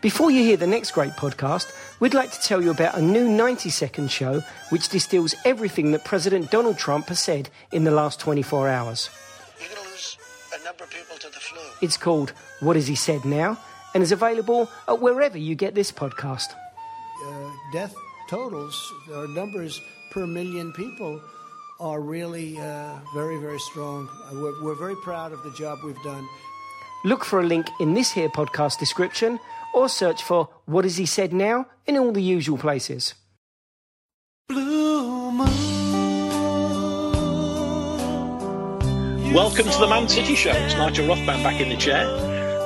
Before you hear the next great podcast, we'd like to tell you about a new 90 second show which distills everything that President Donald Trump has said in the last 24 hours. You're going to lose a number of people to the flu. It's called What Has He Said Now and is available at wherever you get this podcast. Uh, death totals, or numbers per million people, are really uh, very, very strong. Uh, We're, we're very proud of the job we've done. Look for a link in this here podcast description or search for What Has He Said Now in all the usual places. Welcome to the Man City Show. It's Nigel Rothband back in the chair.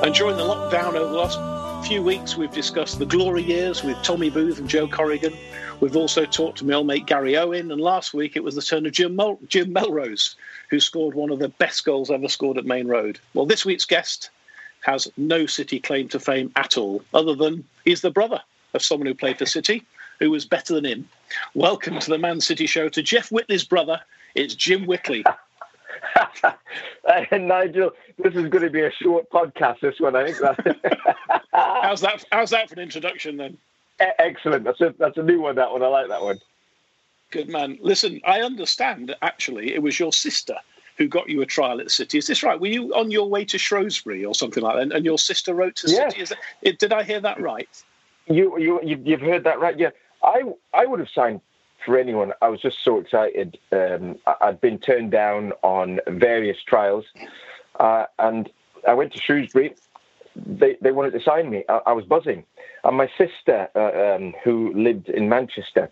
And during the lockdown over the last few weeks, we've discussed the glory years with Tommy Booth and Joe Corrigan. We've also talked to my old mate Gary Owen. And last week, it was the turn of Jim, Mel- Jim Melrose, who scored one of the best goals ever scored at Maine Road. Well, this week's guest has no City claim to fame at all, other than he's the brother of someone who played for City, who was better than him. Welcome to the Man City Show to Jeff Whitley's brother. It's Jim Whitley. Uh, Nigel, this is going to be a short podcast. This one, I think. How's that? How's that for an introduction then? excellent. That's a that's a new one. That one, I like that one. Good man. Listen, I understand actually it was your sister who got you a trial at the City. Is this right? Were you on your way to Shrewsbury or something like that, and, and your sister wrote to Yes. City? Is that, it, did I hear that right? You you you- you've heard that right? Yeah, I I would have signed for anyone. I was just so excited. Um, I'd been turned down on various trials, uh, and I went to Shrewsbury. They they wanted to sign me. I, I was buzzing, and my sister, uh, um, who lived in Manchester,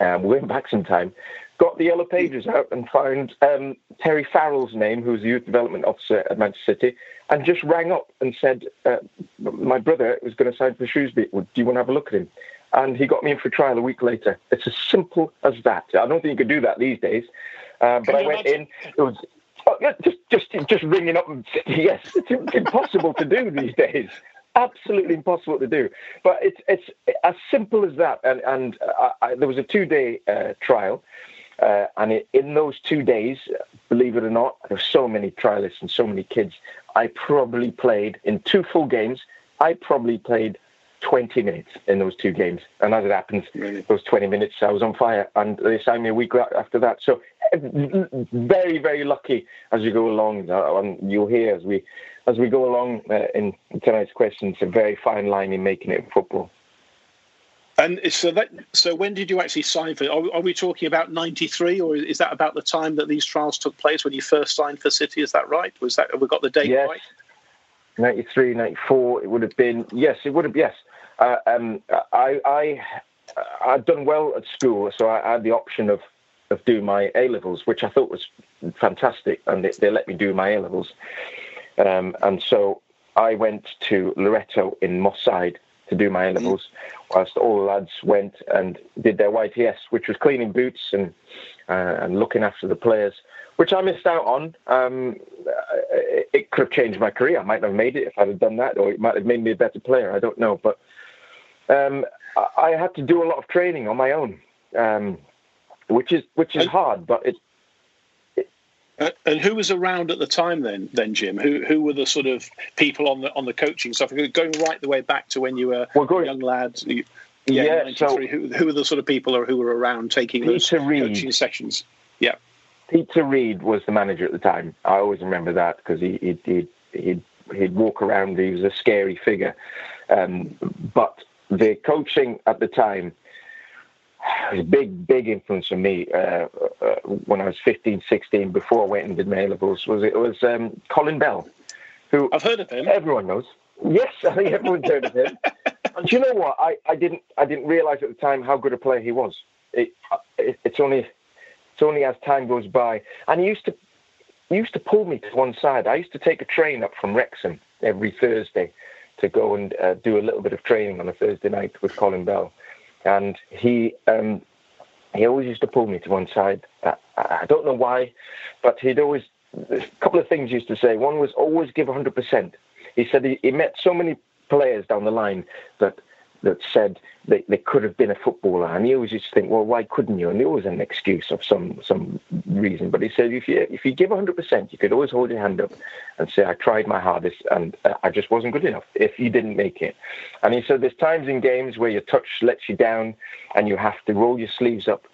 um, we went back some time, got the yellow pages out and found um, Terry Farrell's name, who's the youth development officer at Manchester City, and just rang up and said, uh, "My brother was going to sign for Shrewsbury. Do you want to have a look at him?" And he got me in for trial a week later. It's as simple as that. I don't think you could do that these days. Uh, but I went imagine? in. It was oh, just just just ringing up and yes, it's impossible to do these days. Absolutely impossible to do. But it's it's as simple as that. And and I, I, there was a two day uh, trial. Uh, and it, in those two days, believe it or not, there were so many trialists and so many kids. I probably played in two full games. I probably played 20 minutes in those two games. And as it happens, Really? those 20 minutes, I was on fire. And they signed me a week after that. So very, very lucky as you go along. And you'll hear as we as we go along uh, in tonight's questions, a very fine line in making it football. And so that so when did you actually sign for? Are, are we talking about '93, or is that about the time that these trials took place when you first signed for City? Is that right? Was that have we got the date Yes. right? 93, 94, it would have been, yes, it would have, yes. Uh, um, I, I, I'd done well at school, so I had the option of, of doing my A levels, which I thought was fantastic, and they, they let me do my A levels. Um, and so I went to Loreto in Moss Side to do my A levels, whilst all the lads went and did their YTS, which was cleaning boots and uh, and looking after the players. which I missed out on. Um, it could have changed my career. I might have made it if I'd have done that, or it might have made me a better player. I don't know, but um, I had to do a lot of training on my own, um, which is which is hard, but it. Uh, and who was around at the time then, then Jim? Who who were the sort of people on the on the coaching stuff? Going right the way back to when you were well, going, a young lad. You, yeah, yeah so who, who were the sort of people who were around taking those coaching sessions? Yeah. Peter Reid was the manager at the time. I always remember that because he, he'd, he'd, he'd, he'd, walk around. He was a scary figure. Um, but the coaching at the time was a big, big influence on me uh, uh, when I was 15, 16, before I went and did my A-levels, was it was um, Colin Bell, who... I've heard of him. Everyone knows. Yes, I think everyone's heard of him. And you know what? I, I didn't I didn't realise at the time how good a player he was. It, it, it's only it's only as time goes by. And he used to he used to pull me to one side. I used to take a train up from Wrexham every Thursday to go and uh, do a little bit of training on a Thursday night with Colin Bell, and he um, he always used to pull me to one side. I, I don't know why, but he'd always a couple of things used to say. One was always give 100%. He said he, he met so many players down the line that that said they, they could have been a footballer. And he always used to think, well, why couldn't you? And there was an excuse of some some reason. But he said, if you if you give 100%, you could always hold your hand up and say, I tried my hardest and uh, I just wasn't good enough if you didn't make it. And he said, there's times in games where your touch lets you down and you have to roll your sleeves up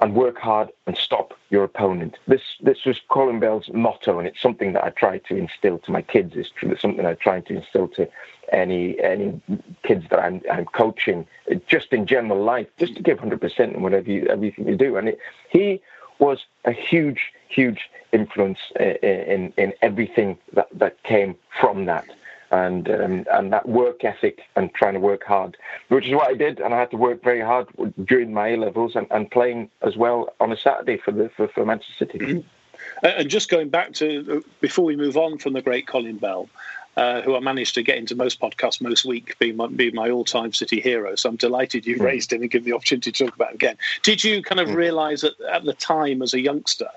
and work hard and stop your opponent. This this was Colin Bell's motto, and it's something that I try to instill to my kids. It's something I try to instill to any any kids that I'm, I'm coaching, just in general life, just to give 100% in whatever you, everything you do. And it, he was a huge, huge influence in, in, in everything that, that came from that and um, and that work ethic and trying to work hard, which is what I did, and I had to work very hard during my A levels and, and playing as well on a Saturday for the for, for Manchester City. Mm-hmm. And just going back to uh, before we move on from the great Colin Bell, uh, who I managed to get into most podcasts most week, being my, being my all-time City hero. So I'm delighted you mm. raised him and given the opportunity to talk about him again. Did you kind of mm. realise at, at the time as a youngster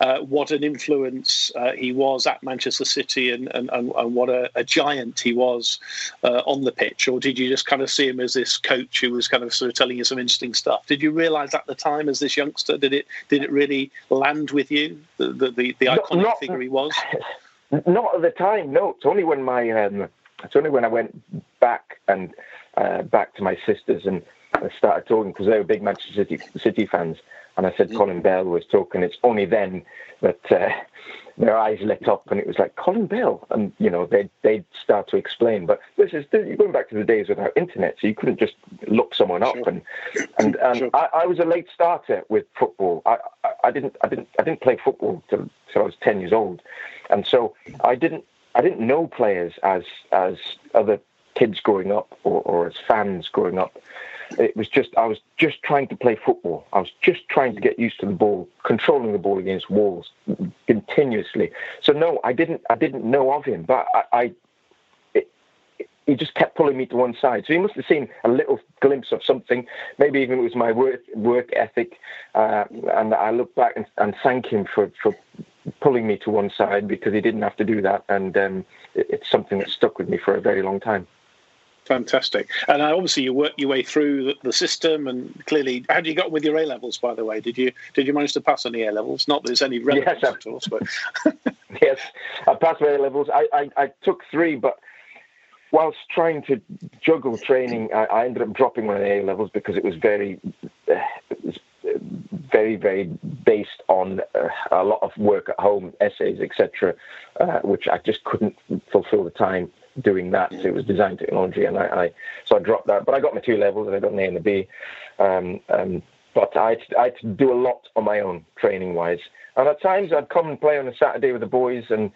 uh, what an influence uh, he was at Manchester City and, and, and, and what a, a, giant he was uh, on the pitch? Or did you just kind of see him as this coach who was kind of sort of telling you some interesting stuff? Did you realise at the time as this youngster, did it did it really land with you, the, the, the, the iconic not, figure he was? Not at the time, no. It's only when my um, it's only when I went back and uh, back to my sisters and I started talking because they were big Manchester City, City fans and I said. Colin Bell was talking. It's only then that uh, their eyes lit up, and it was like Colin Bell, and you know they they'd start to explain. But this is going back to the days without internet, so you couldn't just look someone up. Sure. And and, and sure. I, I, was a late starter with football. I, I, I, didn't I didn't I didn't play football till, till I was ten years old, and so I didn't I didn't know players as as other kids growing up or, or as fans growing up. It was just I was just trying to play football. I was just trying to get used to the ball, controlling the ball against walls continuously. So no, I didn't I didn't know of him, but I, I it, he just kept pulling me to one side. So he must have seen a little glimpse of something. Maybe even it was my work work ethic, uh, and I look back and, and thank him for for pulling me to one side because he didn't have to do that, and um, it, it's something that stuck with me for a very long time. Fantastic. And obviously, you worked your way through the, the, system, and clearly, how did you got with your A levels? By the way, did you did you manage to pass any A levels? Not that there's any relevance yes, to us, but yes, I passed my A levels. I, I, I took three, but whilst trying to juggle training, I, I ended up dropping my A levels because it was very, uh, it was very, very based on uh, a lot of work at home, essays, etc., uh, which I just couldn't fulfil the time doing that. So it was design technology, and I, I, so I dropped that. But I got my two levels, and I got an A and a B. Um, um, but I, I do a lot on my own training wise. And at times I'd come and play on a Saturday with the boys, and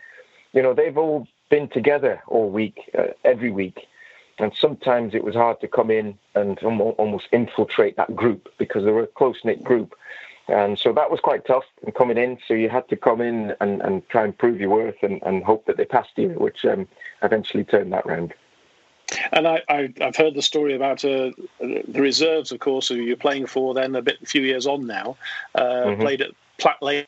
you know they've all been together all week, uh, every week. And sometimes it was hard to come in and almost infiltrate that group because they were a close knit group. And so that was quite tough in coming in. So you had to come in and, and try and prove your worth and, and hope that they passed you, which um, eventually turned that round. And I, have heard the story about uh, the reserves, of course, who you're playing for then a bit, a few years on now. Uh, mm-hmm. Played at Platt Lane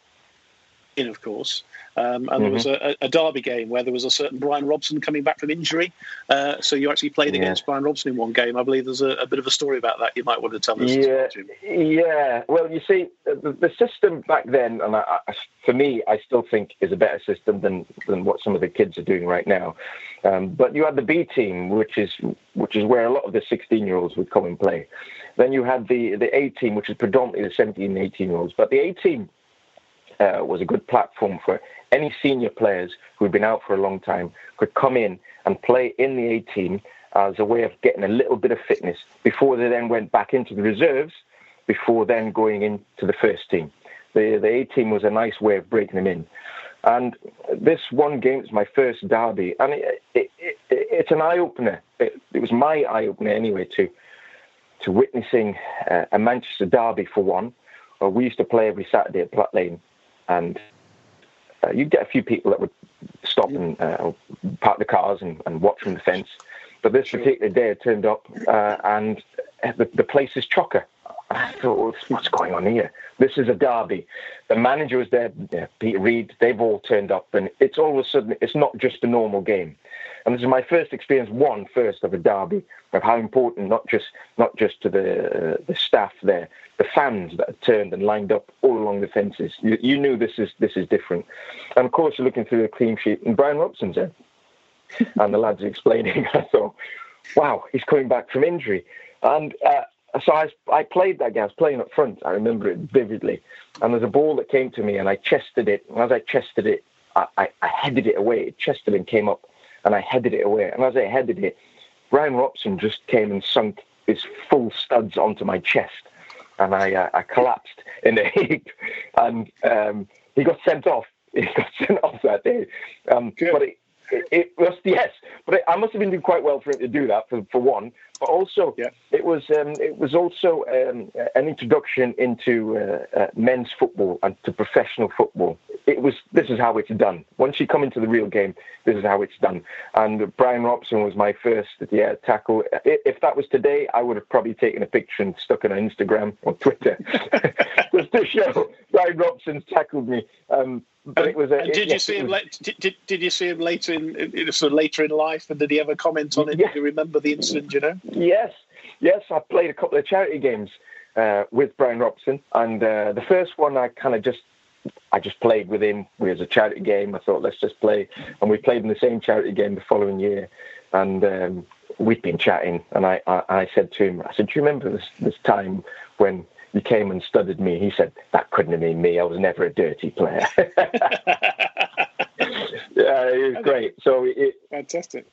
in, of course. Um, and mm-hmm. there was mm-hmm. a, a, derby game where there was a certain Brian Robson coming back from injury. Uh, so you actually played yeah. against Brian Robson in one game. I believe there's a, a, bit of a story about that you might want to tell us. Yeah, yeah. Well, you see, the, the system back then, and I, I, for me, I still think is a better system than than what some of the kids are doing right now. Um, but you had the B team, which is which is where a lot of the 16 year olds would come and play. Then you had the the A team, which is predominantly the 17 and 18 year olds. But the A team uh, was a good platform for any senior players who had been out for a long time could come in and play in the A team as a way of getting a little bit of fitness before they then went back into the reserves, before then going into the first team. The the A team was a nice way of breaking them in. And this one game is my first derby, and it, it, it, it's an eye opener. It, was my eye opener anyway to to witnessing uh, a Manchester derby for one. Well, we used to play every Saturday at Platt Lane, and uh, you'd get a few people that would stop and uh, park the cars and, and, watch from the fence. But this particular day, I turned up uh, and the, the place is chocker. I thought, what's going on here? This is a derby. The manager was there, Peter Reid. They've all turned up, and it's all of a sudden it's not just a normal game. And this is my first experience, one first of a derby, of how important not just not just to the uh, the staff there, the fans that had turned and lined up all along the fences. You, you, knew this is this is different, and of course you're looking through the clean sheet, and Brian Robson's there, and the lads are explaining. I thought, wow, he's coming back from injury, and. Uh, so I, I played that game. I was playing up front. I remember it vividly. And there's a ball that came to me, and I chested it. And as I chested it, I, I, I headed it away. It chested and came up and I headed it away. And as I headed it, Brian Robson just came and sunk his full studs onto my chest, and I, uh, I collapsed in a heap. And um, he got sent off. He got sent off that day. Um, but it, it, it, was yes, but it, I must have been doing quite well for him to do that for, for one. But also, yeah. it was um, it was also um, an introduction into uh, uh, men's football and to professional football. It was this is how it's done. Once you come into the real game, this is how it's done. And Brian Robson was my first yeah tackle. If that was today, I would have probably taken a picture and stuck it on Instagram or Twitter just to show Brian Robson's tackled me. Um, but it was. A, did it, you see him? Was, did, did, did, you see him later in, in, sort of later in life? And did he ever comment on it? Yeah. Do you remember the incident? You know. Yes, yes. I played a couple of charity games uh, with Brian Robson, and uh, the first one I kind of just. I just played with him. We was a charity game. I thought let's just play, and we played in the same charity game the following year, and um, we'd been chatting. And I, I, I said to him, I said, "Do you remember this this time when you came and studied me. He said, That couldn't have been me. I was never a dirty player. yeah, it was great. So it, Fantastic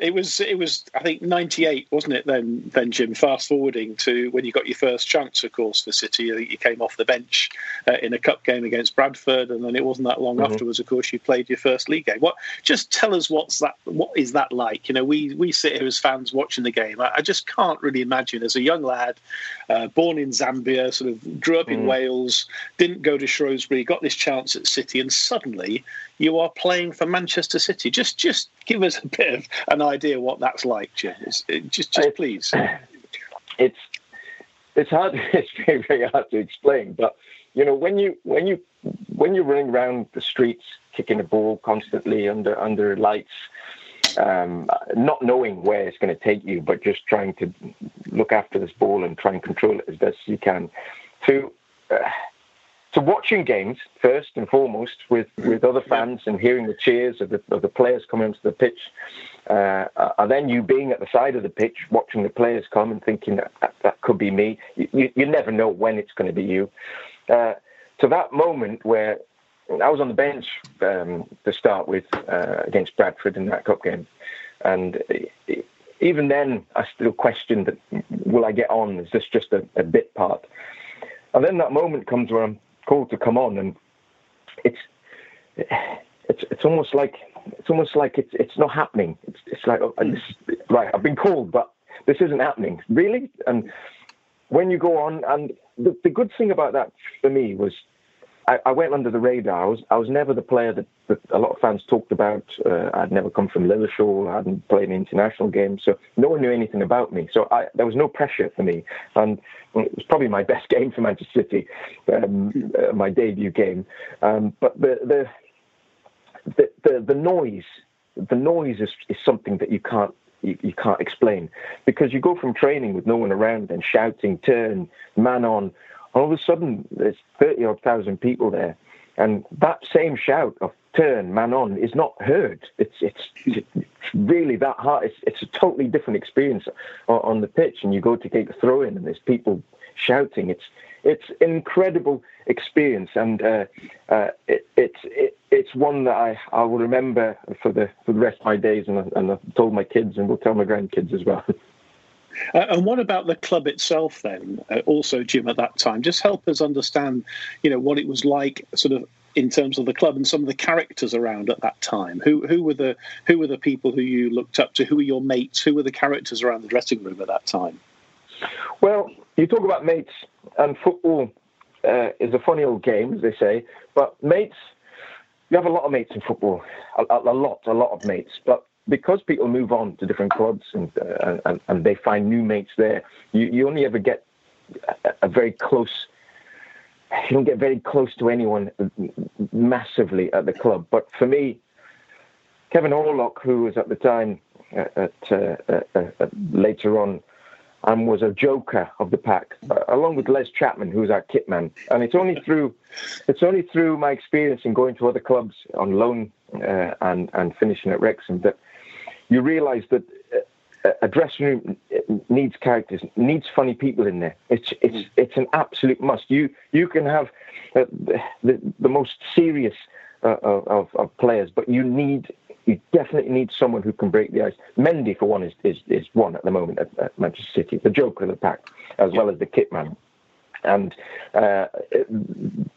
it was it was I think ninety eight, wasn't it? Then then Jim. Fast forwarding to when you got your first chance, of course, for City. You came off the bench uh, in a cup game against Bradford, and then it wasn't that long mm-hmm. afterwards. Of course, you played your first league game. What? Just tell us what's that? What is that like? You know, we we sit here as fans watching the game. I, I just can't really imagine as a young lad, uh, born in Zambia, sort of grew up in mm. Wales, didn't go to Shrewsbury, got this chance at City, and suddenly you are playing for Manchester City. Just just give us a bit of an idea what that's like, Jim. just just please. It's it's hard. It's very very hard to explain, but you know when you when you when you're running around the streets kicking a ball constantly under under lights. Um, not knowing where it's going to take you, but just trying to look after this ball and try and control it as best you can. To uh, to watching games first and foremost with, with other fans and hearing the cheers of the, of the players coming onto the pitch, uh, and then you being at the side of the pitch watching the players come and thinking that that, that could be me. You, you, never know when it's going to be you. Uh, to that moment where I was on the bench um, to start with uh, against Bradford in that cup game, and even then I still questioned that will I get on? Is this just a, a bit part? And then that moment comes where I'm called to come on, and it's it's it's almost like it's almost like it's it's not happening. It's it's like oh, this, right. I've been called, but this isn't happening. Really, and when you go on, and the, the good thing about that for me was I, I, went under the radar. I was I was never the player that, that a lot of fans talked about. Uh, I'd never come from Lilleshall. I hadn't played an international game, so no one knew anything about me. So I, there was no pressure for me, and it was probably my best game for Manchester City, um, uh, my debut game. Um, but the, the the the the noise, the noise is, is something that you can't you, you can't explain because you go from training with no one around and shouting turn man on all of a sudden there's 30 odd thousand people there. And that same shout of turn, man on, is not heard. It's it's, it's really that hard. It's, it's a totally different experience on, the pitch. And you go to take a throw in and there's people shouting. It's it's an incredible experience, and uh, uh, it, it's it, it's one that I, I will remember for the for the rest of my days, and, and I've told my kids, and will tell my grandkids as well. Uh, and what about the club itself then? Uh, also, Jim, at that time, just help us understand, you know, what it was like, sort of in terms of the club and some of the characters around at that time. Who who were the who were the people who you looked up to? Who were your mates? Who were the characters around the dressing room at that time? Well, you talk about mates, and football uh, is a funny old game, as they say. But mates, you have a lot of mates in football, a, a lot, a lot of mates. But because people move on to different clubs and, uh, and, and they find new mates there, you, you only ever get a, a, very close. You don't get very close to anyone massively at the club. But for me, Kevin Horlock, who was at the time, uh, at, uh, uh, uh later on, and was a joker of the pack, along with Les Chapman, who was our kitman. And it's only through, it's only through my experience in going to other clubs on loan and and finishing at Wrexham that you realise that a dressing room needs characters, needs funny people in there. It's it's mm. it's an absolute must. You you can have uh, the, the most serious uh, of, of players, but you need you definitely need someone who can break the ice. Mendy, for one, is is, is one at the moment at, at Manchester City, the joker of the pack, as well as the kit man. And uh,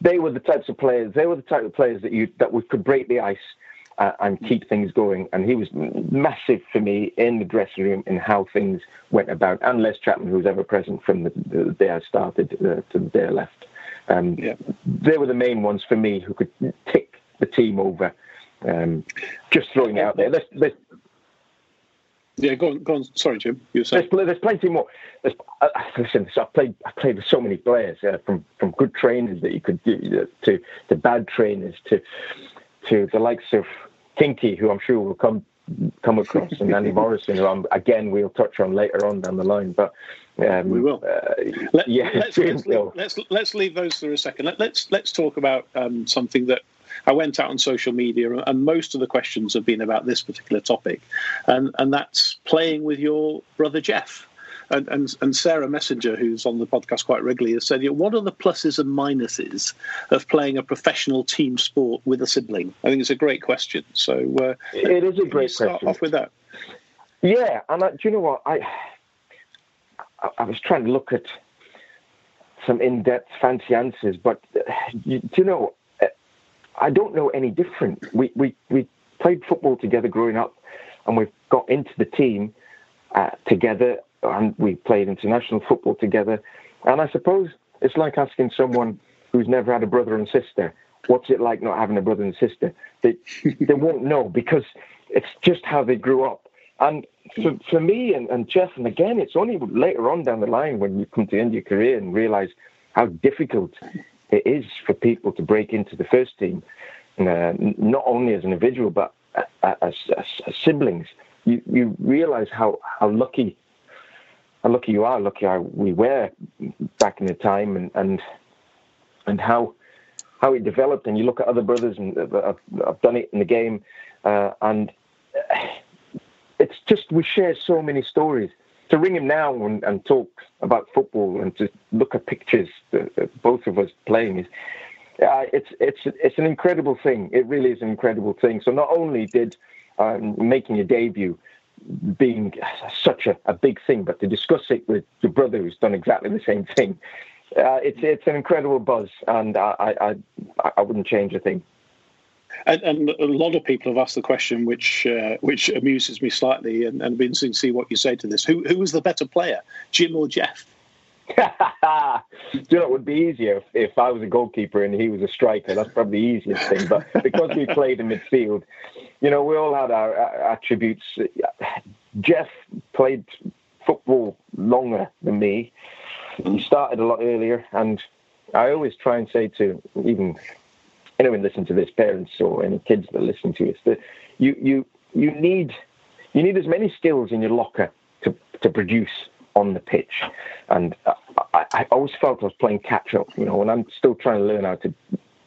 they were the types of players. They were the type of players that you that could break the ice uh, and keep things going. And he was massive for me in the dressing room in how things went about. And Les Chapman, who was ever present from the, the day I started uh, to the day I left. Um, yeah. They were the main ones for me who could tick the team over. Um, just throwing it out there. Let's, let's, yeah, go on, go on. Sorry, Jim. You There's, there's plenty more. There's, uh, listen, I played. I played with so many players, uh, from from good trainers that you could do uh, to to bad trainers to to the likes of Kinky, who I'm sure will come come across, and Andy Morrison, who I'm, again we'll touch on later on down the line. But um, we will. Uh, Let, yeah, let's, let's, leave, let's, let's leave those for a second. Let, us let's, let's talk about um, something that I went out on social media, and most of the questions have been about this particular topic, and and that's playing with your brother Jeff. And, and, and, Sarah Messenger, who's on the podcast quite regularly, has said, "What are the pluses and minuses of playing a professional team sport with a sibling?" I think it's a great question. So uh, it is a great start question. Off with that. Yeah, and I, do you know what I? I was trying to look at some in-depth fancy answers, but uh, you, do you know? Uh, I don't know any different. We we we played football together growing up, and we've got into the team uh, together and we played international football together. And I suppose it's like asking someone who's never had a brother and sister, what's it like not having a brother and sister? They, they won't know because it's just how they grew up. And for, for me and, and Jeff, and again, it's only later on down the line when you come to end your career and realize how difficult it is for people to break into the first team, uh, not only as an individual, but as, as, as siblings. You, you realize how, how lucky how lucky you are, lucky we were back in the time, and and and how how it developed. And you look at other brothers, and I've, I've done it in the game, uh, and it's just we share so many stories. To ring him now and, and talk about football and to look at pictures, both of us playing is. Uh, it's it's it's an incredible thing. It really is an incredible thing. So not only did um, making a debut being such a, a, big thing, but to discuss it with your brother who's done exactly the same thing, uh, it's it's an incredible buzz, and I I, I wouldn't change a thing. And, and, a lot of people have asked the question, which uh, which amuses me slightly, and, and been to see what you say to this. Who who was the better player, Jim or Jeff? Do you know it would be easier if, if, I was a goalkeeper and he was a striker? That's probably the easiest thing. But because we played in midfield, you know, we all had our, our attributes. Jeff played football longer than me. He started a lot earlier, and I always try and say to even anyone listening to this, parents or any kids that are listening to this, that you you you need you need as many skills in your locker to to produce on the pitch. And I, I always felt I was playing catch up. You know, when I'm still trying to learn how to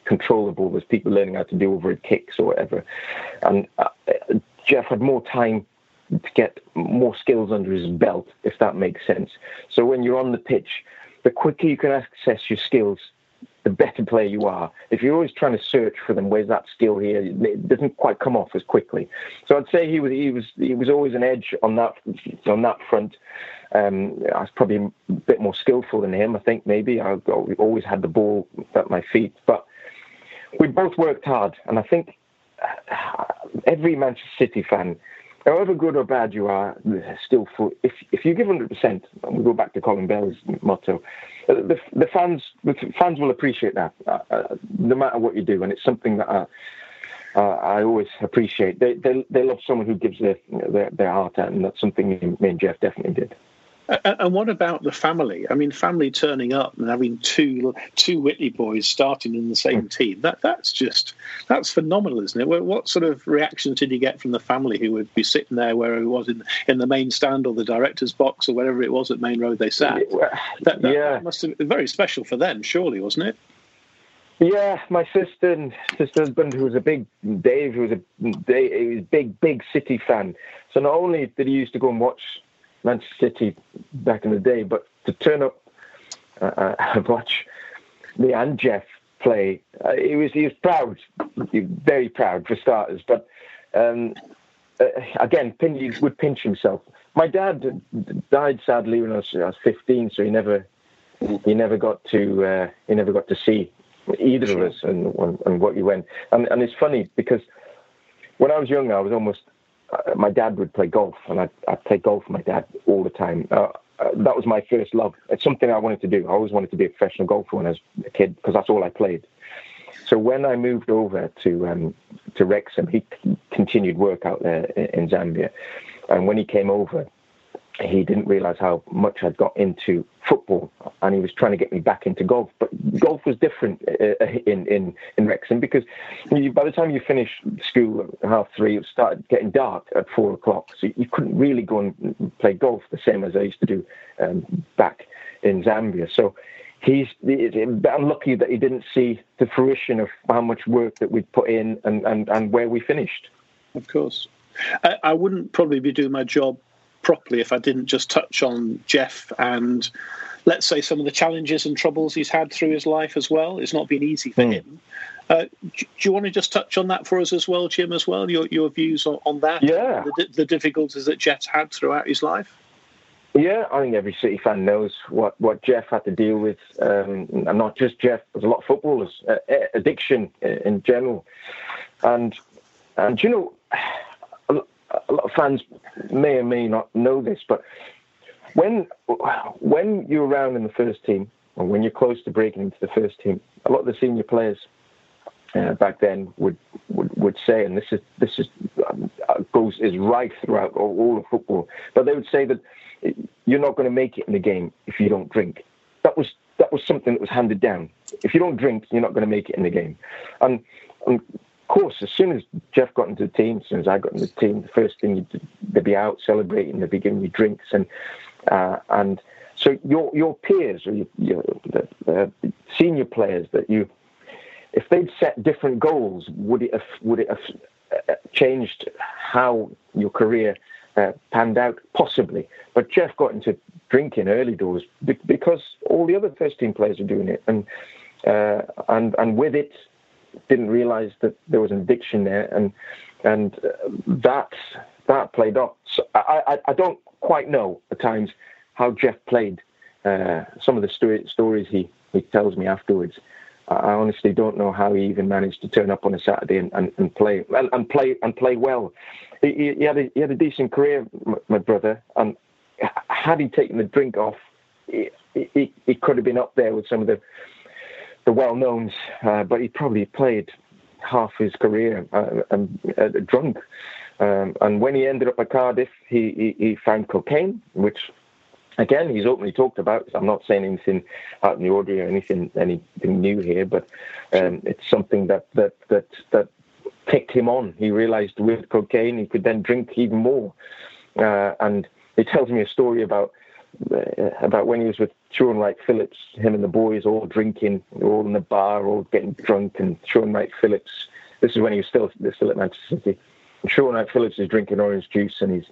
control the ball, there's people learning how to do overhead kicks or whatever. And uh, Jeff had more time to get more skills under his belt, if that makes sense. So when you're on the pitch, the quicker you can access your skills, the better player you are. If you're always trying to search for them, where's that skill here? It doesn't quite come off as quickly. So I'd say he was he was he was always an edge on that on that front. Um, I was probably a bit more skillful than him. I think maybe I always had the ball at my feet, but we both worked hard, and I think uh, every Manchester City fan however good or bad you are, still full. If if you give hundred percent, and we go back to Colin Bell's motto, uh, the the fans the fans will appreciate that, uh, uh, no matter what you do, and it's something that I, uh, I always appreciate. They, they they love someone who gives their their, their heart out, and that's something me and Jeff definitely did. And what about the family? I mean, family turning up and having two two Whitley boys starting in the same hmm. team. That that's just that's phenomenal, isn't it? What sort of reactions did you get from the family who would be sitting there where he was in in the main stand or the director's box or whatever it was at Maine Road they sat? That, that, yeah. that must have been very special for them, surely, wasn't it? Yeah, my sister and sister husband, who was a big Dave, who was a he was big big City fan. So not only did he used to go and watch Manchester City back in the day, but to turn up uh, uh and watch me and Jeff play, uh, he was he was proud, very proud for starters. But um, uh, again, he would pinch himself. My dad died sadly when I was, I was 15, so he never he never got to uh, he never got to see either of us and, and what you went. And, and it's funny because when I was young, I was almost uh, my dad would play golf, and I'd, I'd play golf with my dad all the time. Uh, uh, that was my first love. It's something I wanted to do. I always wanted to be a professional golfer when I was a kid because that's all I played. So when I moved over to um, to Wrexham, he continued work out there in Zambia, and when he came over, he didn't realize how much I'd got into football, and he was trying to get me back into golf. Golf was different uh, in in in Wrexham because you, by the time you finish school at half three, it started getting dark at four o'clock, so you couldn't really go and play golf the same as I used to do um, back in Zambia. So he's I'm lucky that he didn't see the fruition of how much work that we'd put in and and, and where we finished. Of course. I, I wouldn't probably be doing my job properly if I didn't just touch on Jeff and let's say some of the challenges and troubles he's had through his life as well. It's not been easy for mm. him. Uh, do you want to just touch on that for us as well, Jim, as well? Your your views on, on that? Yeah. The, the difficulties that Jeff's had throughout his life? Yeah, I think every City fan knows what, what Jeff had to deal with, um, and not just Jeff. There's a lot of footballers, uh, addiction in general, and and you know, a lot of fans may or may not know this, but when when you're around in the first team, or when you're close to breaking into the first team, a lot of the senior players uh, back then would, would would say, and this is this is um, goes is right throughout all, all of football, but they would say that you're not going to make it in the game if you don't drink. That was that was something that was handed down. If you don't drink, you're not going to make it in the game, and, and course, as soon as Jeff got into the team, as soon as I got into the team, the first thing they'd be out celebrating, they'd be giving you drinks, and uh, and so your your peers or your, your the, the senior players that you, if they'd set different goals, would it have, would it have uh, changed how your career uh, panned out? Possibly, but Jeff got into drinking early doors because all the other first team players are doing it, and uh, and and with it didn't realise that there was an addiction there, and and uh, that that played off. So I, I, I don't quite know at times how Jeff played. Uh, some of the story, stories he, he tells me afterwards, I honestly don't know how he even managed to turn up on a Saturday and, and, and play and, and, play and play well. He, he, had a, he had a decent career, my brother, and had he taken the drink off, he, he, he could have been up there with some of the the well knowns, uh, but he probably played half his career uh, uh, drunk. Um, and when he ended up at Cardiff, he, he, he found cocaine, which again, he's openly talked about. I'm not saying anything out in the ordinary or anything anything new here, but um, it's something that that that that kicked him on. He realised with cocaine he could then drink even more, uh, and he tells me a story about uh, about when he was with Shaun Wright Phillips, him and the boys all drinking, all in the bar, all getting drunk, and Shaun Wright Phillips. This is when he was still still at Manchester City. And Shaun Wright Phillips is drinking orange juice, and he's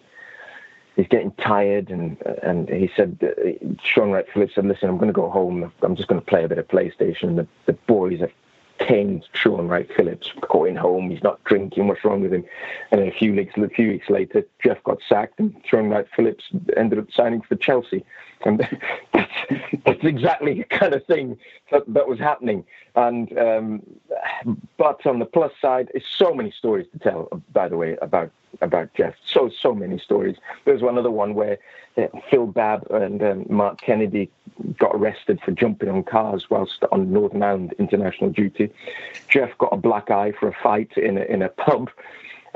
he's getting tired, and and he said, uh, Shaun Wright Phillips said, "Listen, I'm going to go home. I'm just going to play a bit of PlayStation." The the boys are caned Shaun Wright Phillips going home. He's not drinking. What's wrong with him? And then a few weeks, a few weeks later, Jeff got sacked, and Shaun Wright Phillips ended up signing for Chelsea. And that's, that's exactly the kind of thing that, that was happening. And um, but on the plus side, it's so many stories to tell. By the way, about about Jeff, so so many stories. There's one other one where uh, Phil Babb and um, Mark Kennedy got arrested for jumping on cars whilst on Northern Ireland international duty. Jeff got a black eye for a fight in a, in a pub.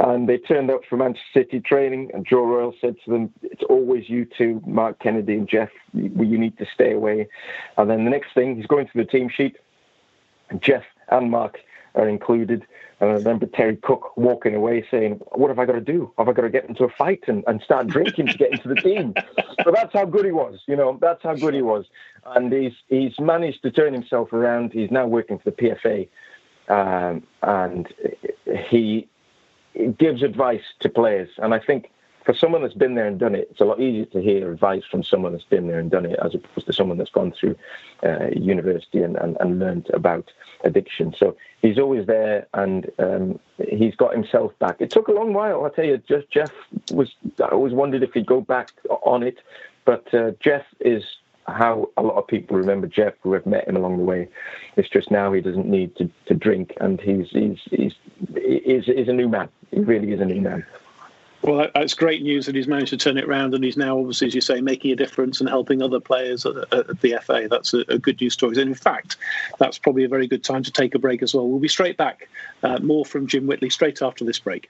And they turned up for Manchester City training, and Joe Royle said to them, It's always you two, Mark Kennedy and Jeff, You, need to stay away. And then the next thing, he's going through the team sheet, and Jeff and Mark are included. And I remember Terry Cooke walking away saying, What have I got to do? Have I got to get into a fight and, and start drinking to get into the team? but that's how good he was, you know, that's how good he was. And he's, he's managed to turn himself around. He's now working for the PFA. Um, and he gives advice to players. And I think for someone that's been there and done it, it's a lot easier to hear advice from someone that's been there and done it as opposed to someone that's gone through uh, university and, and, and, learned about addiction. So he's always there and um, he's got himself back. It took a long while, I'll tell you. Just Jeff was, I always wondered if he'd go back on it, but uh, Jeff is how a lot of people remember Jeff who have met him along the way. It's just now he doesn't need to, to drink and he's, he's, he's, he's, he's a new man. He really is a new man. Well, that's great news that he's managed to turn it around, and he's now, obviously, as you say, making a difference and helping other players at, at the FA. That's a, a, good news story. And in fact, that's probably a very good time to take a break as well. We'll be straight back. Uh, more from Jim Whitley straight after this break.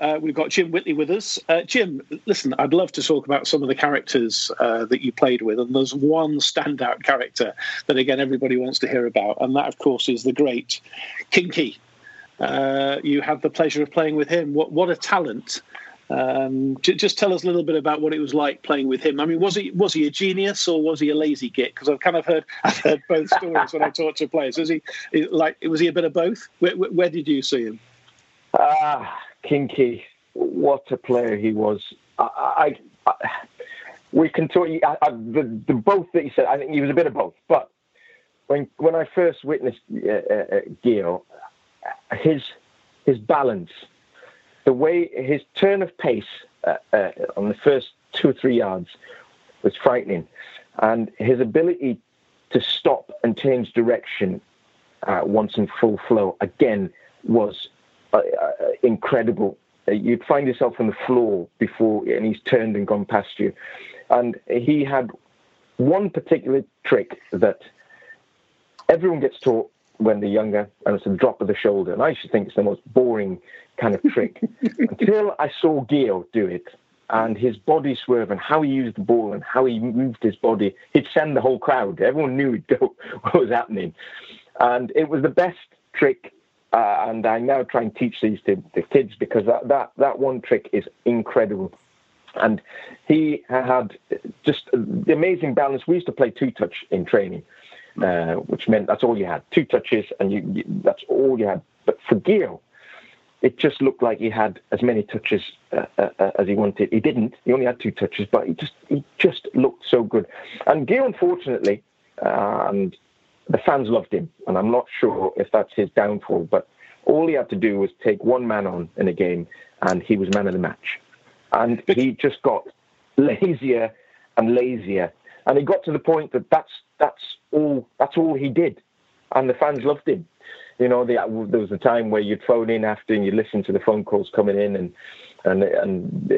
Uh, we've got Jim Whitley with us. Uh, Jim, listen, I'd love to talk about some of the characters uh, that you played with, and there's one standout character that, again, everybody wants to hear about, and that, of course, is the great Kinky uh, you had the pleasure of playing with him. What what a talent! Um, just tell us a little bit about what it was like playing with him. I mean, was he was he a genius or was he a lazy git? Because I've kind of heard I've heard both stories when I talk to players. Was he like was he a bit of both? Where, where did you see him? Ah, Kinky, what a player he was. I, I, I we can talk. I, the, the both that you said, I think he was a bit of both. But when when I first witnessed uh, uh, uh Gio, his his balance, the way his turn of pace uh, uh, on the first two or three yards was frightening, and his ability to stop and change direction uh, once in full flow again was uh, uh, incredible. Uh, you'd find yourself on the floor before, and he's turned and gone past you. And he had one particular trick that everyone gets taught when they're younger, and it's a drop of the shoulder. And I used to think it's the most boring kind of trick until I saw Gio do it. and his body swerve and how he used the ball and how he moved his body, he'd send the whole crowd. Everyone knew what was happening. And it was the best trick. Uh, and I now try and teach these to the kids because that, that, that one trick is incredible. And he had just the amazing balance. We used to play two touch in training, uh, which meant that's all you had two touches, and you, you, that's all you had. But for Gio, it just looked like he had as many touches uh, uh, uh, as he wanted. He didn't. He only had two touches, but he just he just looked so good. And Gio, unfortunately, uh, and the fans loved him, and I'm not sure if that's his downfall, but all he had to do was take one man on in a game, and he was man of the match. And he just got lazier and lazier, and he got to the point that that's that's all that's all he did, and the fans loved him. You know, the, there was a time where you'd phone in after and you'd listen to the phone calls coming in, and and and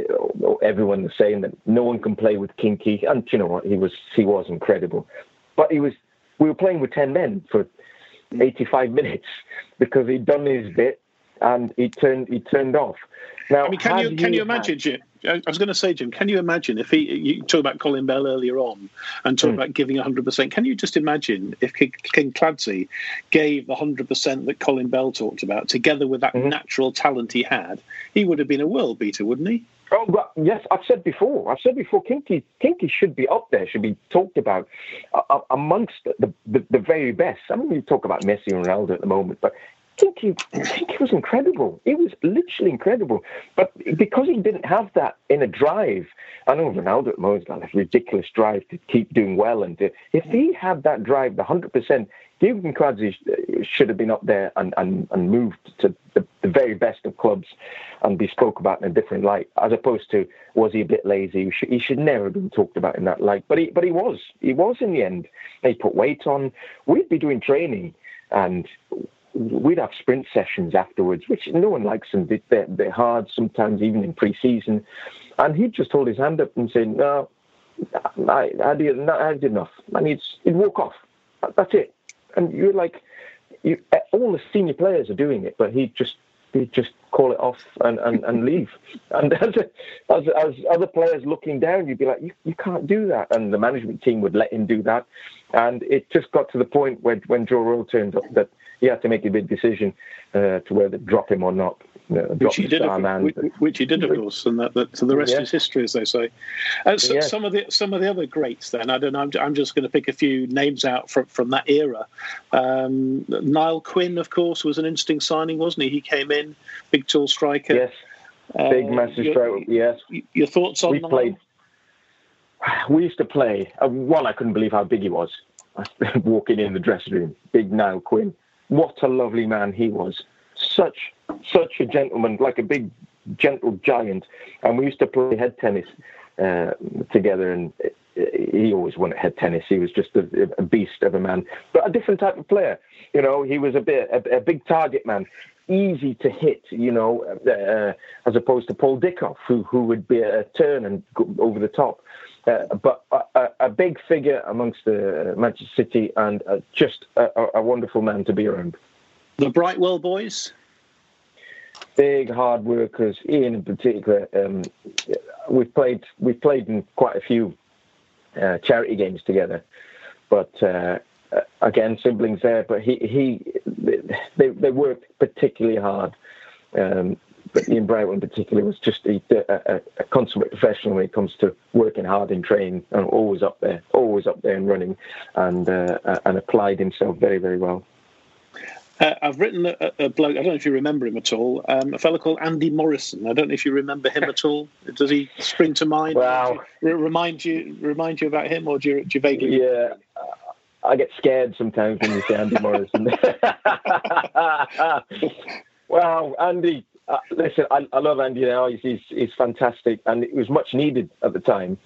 everyone was saying that no one can play with Kinky, and you know what, he was he was incredible, but he was we were playing with ten men for 85 minutes because he'd done his bit and he turned he turned off. Now, I mean, can you can you imagine, Jim? I was going to say, Jim, can you imagine if he you talk about Colin Bell earlier on and talk mm. about giving 100%? Can you just imagine if Kinkladze gave the 100% that Colin Bell talked about, together with that mm-hmm. natural talent he had, he would have been a world beater, wouldn't he? Oh, well, yes, I've said before. I've said before. Kinky, Kinky should be up there. Should be talked about uh, amongst the, the, the very best. I mean, we talk about Messi and Ronaldo at the moment, but think he, I think he was incredible. He was literally incredible. But because he didn't have that in a drive, I know Ronaldo at the moment got this ridiculous drive to keep doing well. And to, if he had that drive, the 100%, Georgi Kinkladze should have been up there and, and, and moved to the, the very best of clubs and be spoke about in a different light, as opposed to was he a bit lazy? He should, he should never have been talked about in that light. But he, but he was. He was in the end. He put weight on. We'd be doing training and we'd have sprint sessions afterwards, which no one likes them. They're, they're hard sometimes, even in pre-season. And he'd just hold his hand up and say, "No, I, I did, I did enough." And he'd, he'd walk off. That's it. And you're like, you, all the senior players are doing it, but he'd just he'd just call it off and, and, and leave. And as, as, as other players looking down, you'd be like, you, you can't do that. And the management team would let him do that. And it just got to the point when, when Joe Royle turned up that he had to make a big decision uh, to whether to drop him or not. Uh, which he did, of, which, which, he did, of course, and that, that so the rest yeah. is history, as they say. Uh, so, yeah. Some of the some of the other greats, then I don't know. I'm, I'm just going to pick a few names out from from that era. Um, Niall Quinn, of course, was an interesting signing, wasn't he? He came in, big tall striker. Yes, big uh, massive striker. Yes. Your thoughts on we Niall? played? We used to play. Uh, one, I couldn't believe how big he was. Walking in the dressing room, big Niall Quinn what a lovely man he was. Such such a gentleman, like a big gentle giant. And we used to play head tennis uh, together, and he always won at head tennis. He was just a, a, beast of a man, but a different type of player. You know, he was a bit a, a big target man, easy to hit. You know, uh, as opposed to Paul Dickov, who who would be a turn and go over the top. Uh, but a, a, big figure amongst the Manchester City and uh, just a, a, wonderful man to be around. The Brightwell boys? Big hard workers. Ian in particular. Um, we've played we've played in quite a few uh, charity games together, but uh, again siblings there. But he he they they worked particularly hard. Um, but Ian Brightwell in particular was just a, a, a, consummate professional when it comes to working hard in training and always up there, always up there and running, and uh, and applied himself very very well. Uh, I've written a, a, bloke. I don't know if you remember him at all. Um, a fellow called Andy Morrison. I don't know if you remember him at all. Does he spring to mind? Wow. You, remind you remind you about him, or do you, do you vaguely? Yeah. I get scared sometimes when you say Andy Morrison. wow, Andy, uh, listen, I, I, love Andy now. He's, he's, he's fantastic, and it was much needed at the time.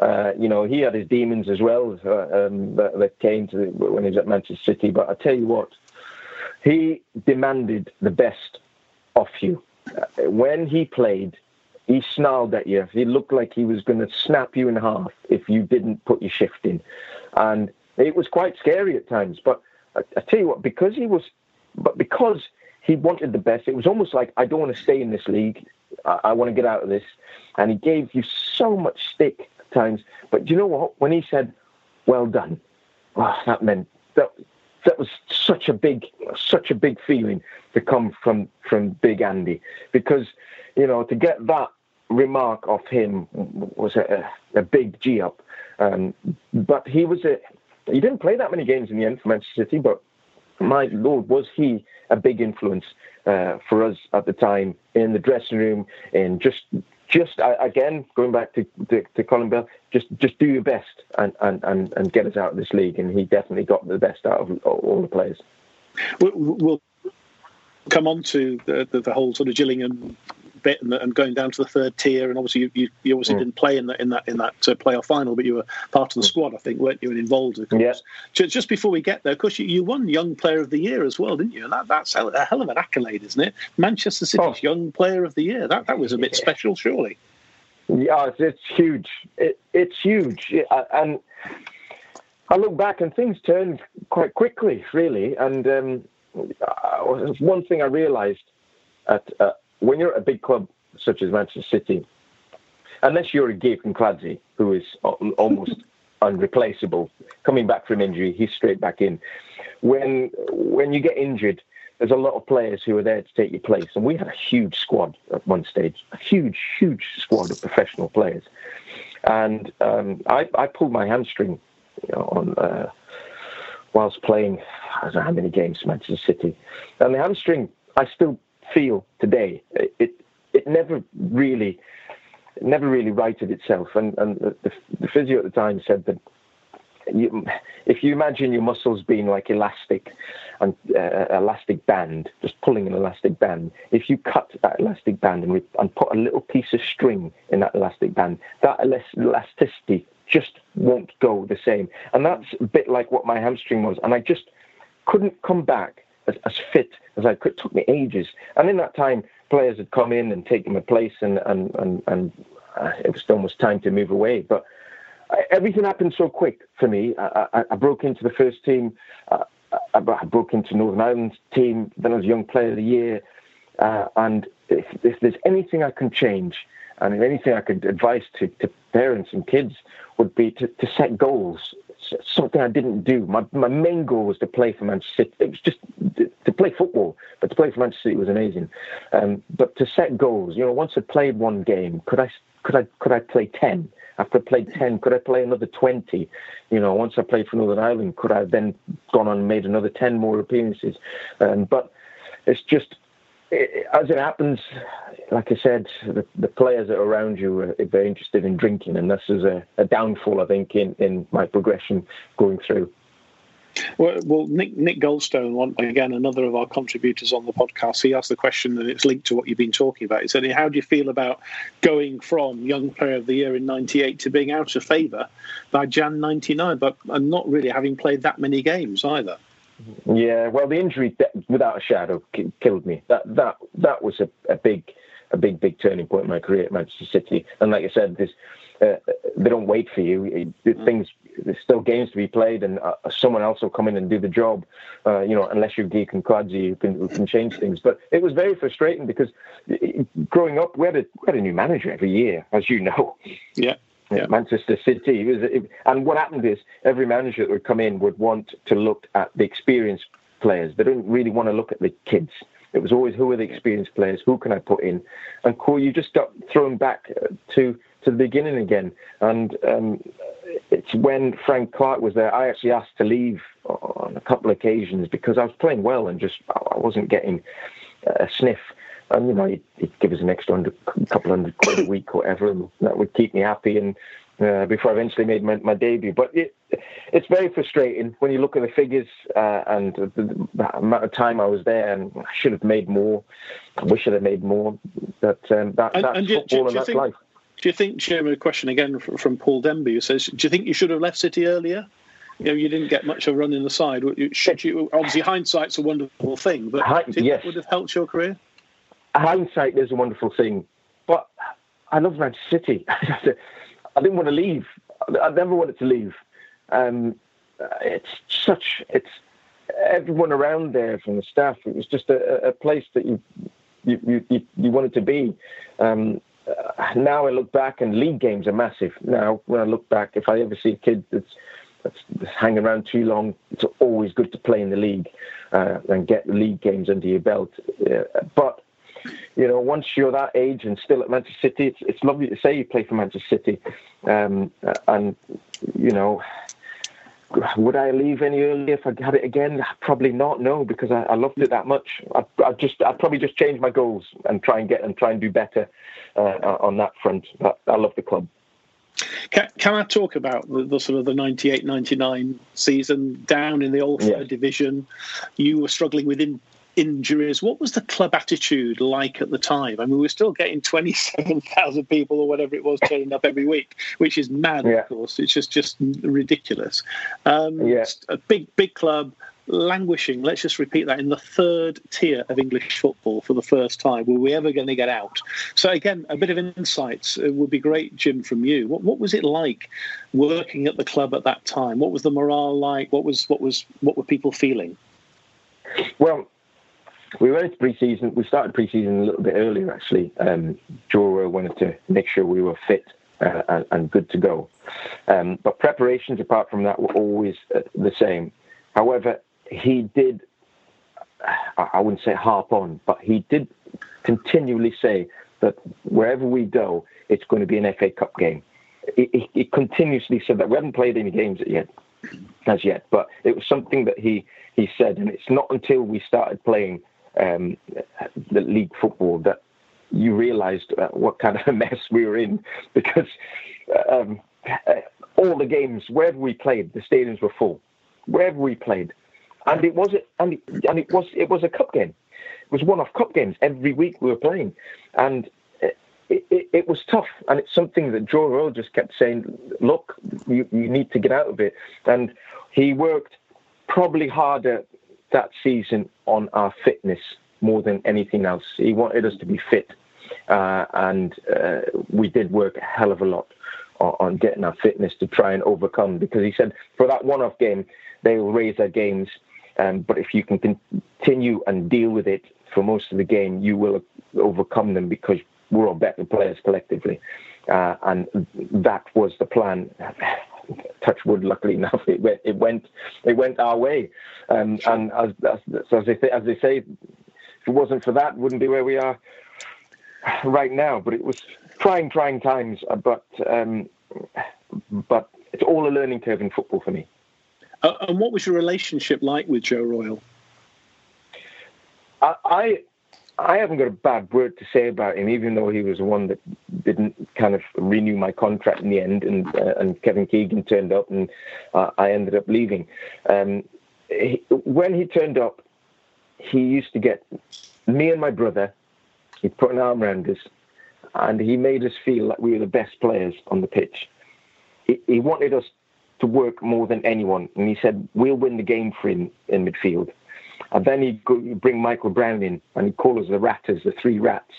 Uh, you know, he had his demons as well uh, um, that, that, came to the, when he was at Manchester City. But I tell you what, he demanded the best of you. Uh, when he played, he snarled at you. He looked like he was going to snap you in half if you didn't put your shift in, and it was quite scary at times. But I, I tell you what, because he was, but because he wanted the best. It was almost like I don't want to stay in this league. I, I want to get out of this. And he gave you so much stick at times. But do you know what? When he said, well done, oh, that meant that that was such a big such a big feeling to come from from Big Andy because you know to get that remark off him was a, a big G up. Um, but he was a he didn't play that many games in the end for Manchester City, but my lord, was he a big influence uh, for us at the time in the dressing room, and just just again going back to, to, to, Colin Bell, just just do your best and, and, and, and get us out of this league, and he definitely got the best out of all the players. We'll come on to the, the, the whole sort of Gillingham bit and, and, going down to the third tier. And obviously, you, you, you obviously mm. didn't play in that in that in that uh, playoff final, but you were part of the mm. squad, I think, weren't you? And involved, of course. Yeah. Just, just before we get there, of course, you, you won Young Player of the Year as well, didn't you? And that, that's a hell of an accolade, isn't it? Manchester City's oh. Young Player of the Year. That that was a bit special, surely. Yeah, it's, it's huge. It, it's huge, and. I look back and things turned quite quickly, really. And um, one thing I realised at, when you're at a big club such as Manchester City, unless you're a Guy Kinkladze, who is almost unreplaceable, coming back from injury, he's straight back in. When when you get injured, there's a lot of players who are there to take your place, and we had a huge squad at one stage, a huge, huge squad of professional players. And um, I, I, pulled my hamstring you know, on uh, whilst playing. I don't know how many games Manchester City, and the hamstring I still feel today. It it never really it never really righted itself. And and the, the physio at the time said that you, if you imagine your muscles being like elastic and uh, elastic band, just pulling an elastic band, if you cut that elastic band and, and put a little piece of string in that elastic band, that elasticity just won't go the same. And that's a bit like what my hamstring was. And I just couldn't come back as, as fit as I could. It took me ages. And in that time, players had come in and taken my place, and and and, and uh, it was almost time to move away. But everything happened so quick for me. I, I, I broke into the first team. I, I, broke into Northern Ireland's team. Then I was Young Player of the Year. Uh, and if, if, there's anything I can change, and if anything I could advise to, to parents and kids, would be to, to set goals something I didn't do. My my main goal was to play for Manchester City. It was just to play football, but to play for Manchester City was amazing. Um, but to set goals, you know, once I played one game, could I could I could I play ten? After I played ten, could I play another twenty? You know, once I played for Northern Ireland, could I have then gone on and made another ten more appearances? Um, but it's just as it happens, like I said, the, the, players that are around you are very interested in drinking, and this is a, a downfall, I think, in, in my progression going through. Well, well, Nick Nick Goldstone, one, again, another of our contributors on the podcast, he asked the question, and it's linked to what you've been talking about. He said, "How do you feel about going from Young Player of the Year in '98 to being out of favour by Jan '99, but and not really having played that many games either?" Yeah, well, the injury, without a shadow, killed me. That that that was a, a big, a big, big turning point in my career at Manchester City. And like I said, this, uh, they don't wait for you. Things, there's still games to be played, and uh, someone else will come in and do the job. Uh, you know, unless you're Guy Kinkladze, you can, can change things. But it was very frustrating because growing up, we had a we had a new manager every year, as you know. Yeah yeah. Manchester City. It was, it, and what happened is every manager that would come in would want to look at the experienced players. They didn't really want to look at the kids. It was always who are the experienced players? Who can I put in? And cool, you just got thrown back to to the beginning again. And um, it's when Frank Clark was there. I actually asked to leave on a couple of occasions because I was playing well and just I wasn't getting a sniff and you know he'd, he'd give us an extra hundred, couple hundred quid a week or whatever, and that would keep me happy. And uh, before I eventually made my, my debut, but it, it's very frustrating when you look at the figures uh, and the, the, amount of time I was there, and I should have made more. I wish I'd have made more. But um, that, and, that's and football do, do, and that's think, life. Do you think, Chairman, a question again from, from Paul Denby, who says, do you think you should have left City earlier? you know, you didn't get much of a run in the side. Should you? Obviously, hindsight's a wonderful thing, but do you think yes. that would have helped your career? Hindsight is a wonderful thing, but I love Manchester City. I didn't want to leave. I never wanted to leave. Um, it's such it's everyone around there from the staff. It was just a, a place that you you, you, you wanted to be. Um, now I look back and league games are massive. Now when I look back, if I ever see a kid that's that's, that's hanging around too long, it's always good to play in the league uh, and get the league games under your belt. Uh, but you know, once you're that age and still at Manchester City, it's, it's lovely to say you play for Manchester City. Um, and, you know, would I leave any earlier if I had it again? Probably not. No, because I, I loved it that much. I, I just, I'd probably just change my goals and try and get and try and do better uh, on that front. But I love the club. Can, can I talk about the, the, sort of the 98 99 season down in the old third yeah. division? You were struggling with in, injuries. What was the club attitude like at the time? I mean, we were still getting 27,000 people or whatever it was turning up every week, which is mad, yeah. of course. It's just, just ridiculous. Um, yeah. A big, big club languishing, let's just repeat that, in the third tier of English football for the first time. Were we ever going to get out? So, again, a bit of insights would be great, Jim, from you. What, what was it like working at the club at that time? What was the morale like? What was what was what were people feeling? Well, we went into pre-season. We started pre-season a little bit earlier, actually. Um, wanted to make sure we were fit uh, and, and, good to go. Um, but preparations, apart from that, were always uh, the same. However, he did. I wouldn't say harp on, but he did continually say that wherever we go, it's going to be an FA Cup game. He, he continuously said that we haven't played any games yet, as yet, but it was something that he he said, and it's not until we started playing um, the league football that you realised uh, what kind of a mess we were in because um, uh, all the games wherever we played, the stadiums were full. Wherever we played, and it was and it, and it was it was a cup game. It was one-off cup games every week we were playing, and it, it, it, was tough, and it's something that Joe Royle just kept saying, look, you, you need to get out of it. And he worked probably harder that season on our fitness more than anything else. He wanted us to be fit, uh, and uh, we did work a hell of a lot on, on, getting our fitness to try and overcome. Because he said for that one-off game, they will raise their games, um, but if you can continue and deal with it for most of the game, you will overcome them because we're all better players collectively. Uh, and that was the plan touch wood, luckily enough, it went it went, it went our way. Um, and as, as, as, they, as they say, if it wasn't for that, wouldn't be where we are right now. But it was trying, trying times. Uh, but um, but it's all a learning curve in football for me. Uh, and what was your relationship like with Joe Royle? I, I haven't got a bad word to say about him, even though he was the one that didn't kind of renew my contract in the end, and uh, and Kevin Keegan turned up, and uh, I ended up leaving. Um, he, when he turned up, he used to get me and my brother. He'd put an arm around us, and he made us feel like we were the best players on the pitch. He, he wanted us to work more than anyone, and he said, "We'll win the game for him in midfield." And then he'd, go, bring Michael Brown in and he'd call us the Ratters, the three rats.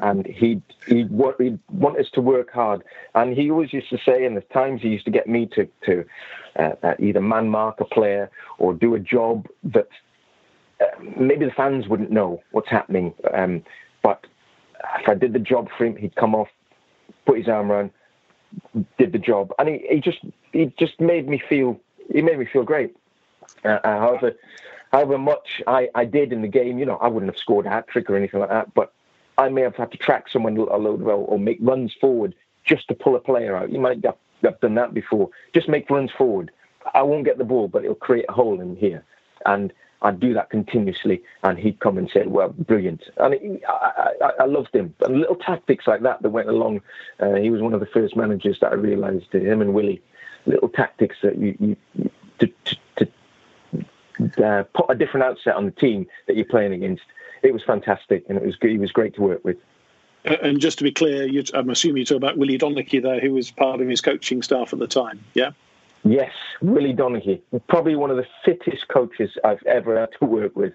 And he'd, he'd, he'd want us to work hard. And he always used to say, and at times he used to get me to, to uh, uh, either man mark a player or do a job that uh, maybe the fans wouldn't know what's happening. Um, but if I did the job for him, he'd come off, put his arm around, did the job, and he, he just he just made me feel he made me feel great. Uh, uh however, however much I, I did in the game, you know, I wouldn't have scored a hat trick or anything like that, but I may have had to track someone a load well or make runs forward just to pull a player out. You might have, have done that before. Just make runs forward. I won't get the ball, but it'll create a hole in here. And I'd do that continuously, and he'd come and say, "Well, brilliant." And he, I, I, I, loved him. And little tactics like that that went along. Uh, he was one of the first managers that I realised. Him and Willie, little tactics that you, you to, to, uh, put a different outset on the team that you're playing against. It was fantastic, and it was he was great to work with. And just to be clear, I'm assuming you talk about Willie Donachie there, who was part of his coaching staff at the time. Yeah. Yes, Willie Donachie, probably one of the fittest coaches I've ever had to work with.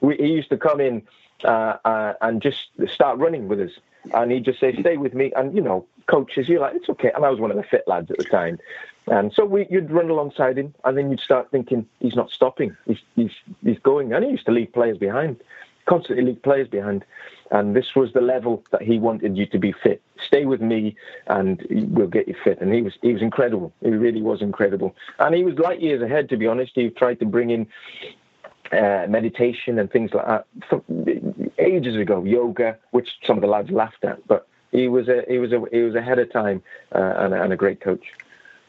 We, he used to come in uh, uh, and just start running with us, and he'd just say, "Stay with me." And you know, coaches, you're like, "It's okay." And I was one of the fit lads at the time, and so we, you'd run alongside him, and then you'd start thinking, he's not stopping, he's, he's, he's going. And he used to leave players behind. constantly leave players behind. And this was the level that he wanted you to be fit. Stay with me, and we'll get you fit. And he was he was incredible. He really was incredible. And he was light years ahead, to be honest. He tried to bring in uh, meditation and things like that ages ago, yoga, which some of the lads laughed at. But he was a he was a he was ahead of time uh, and, and a great coach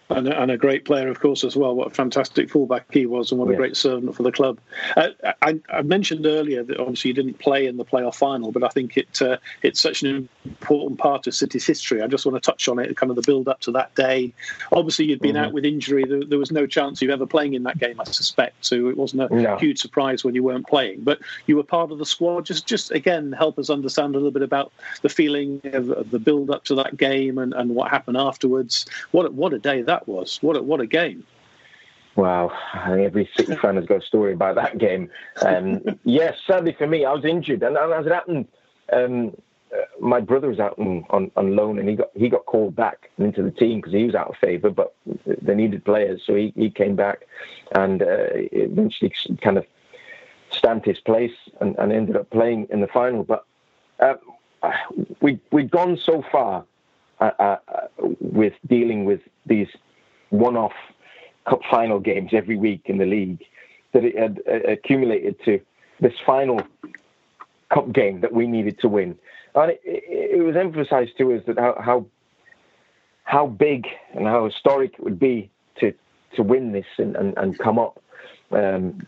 and, and, a great player, of course, as well. What a fantastic fullback he was, and what yeah. a great servant for the club. Uh, I, I, mentioned earlier that obviously you didn't play in the playoff final, but I think it uh, it's such an important part of City's history. I just want to touch on it, kind of the build up to that day. Obviously, you'd been mm-hmm. out with injury. There, there, was no chance of you ever playing in that game, I suspect. So it wasn't a no. huge surprise when you weren't playing, but you were part of the squad. Just, just again, help us understand a little bit about the feeling of, of the build up to that game and, and what happened afterwards. What, what a day that that was. What a, what a game. Wow, every City fan has got a story about that game. Um, yes, sadly for me, I was injured, and, and as it happened, um, uh, my brother was out on, on, on, loan, and he got he got called back into the team because he was out of favour, but they needed players, so he, he came back, and uh, eventually kind of stamped his place and, and ended up playing in the final. But uh, we we'd gone so far uh, uh, with dealing with these one-off cup final games every week in the league that it had uh, accumulated to this final cup game that we needed to win. And it, it, was emphasised to us that how, how, how big and how historic it would be to to win this and, and, and come up um,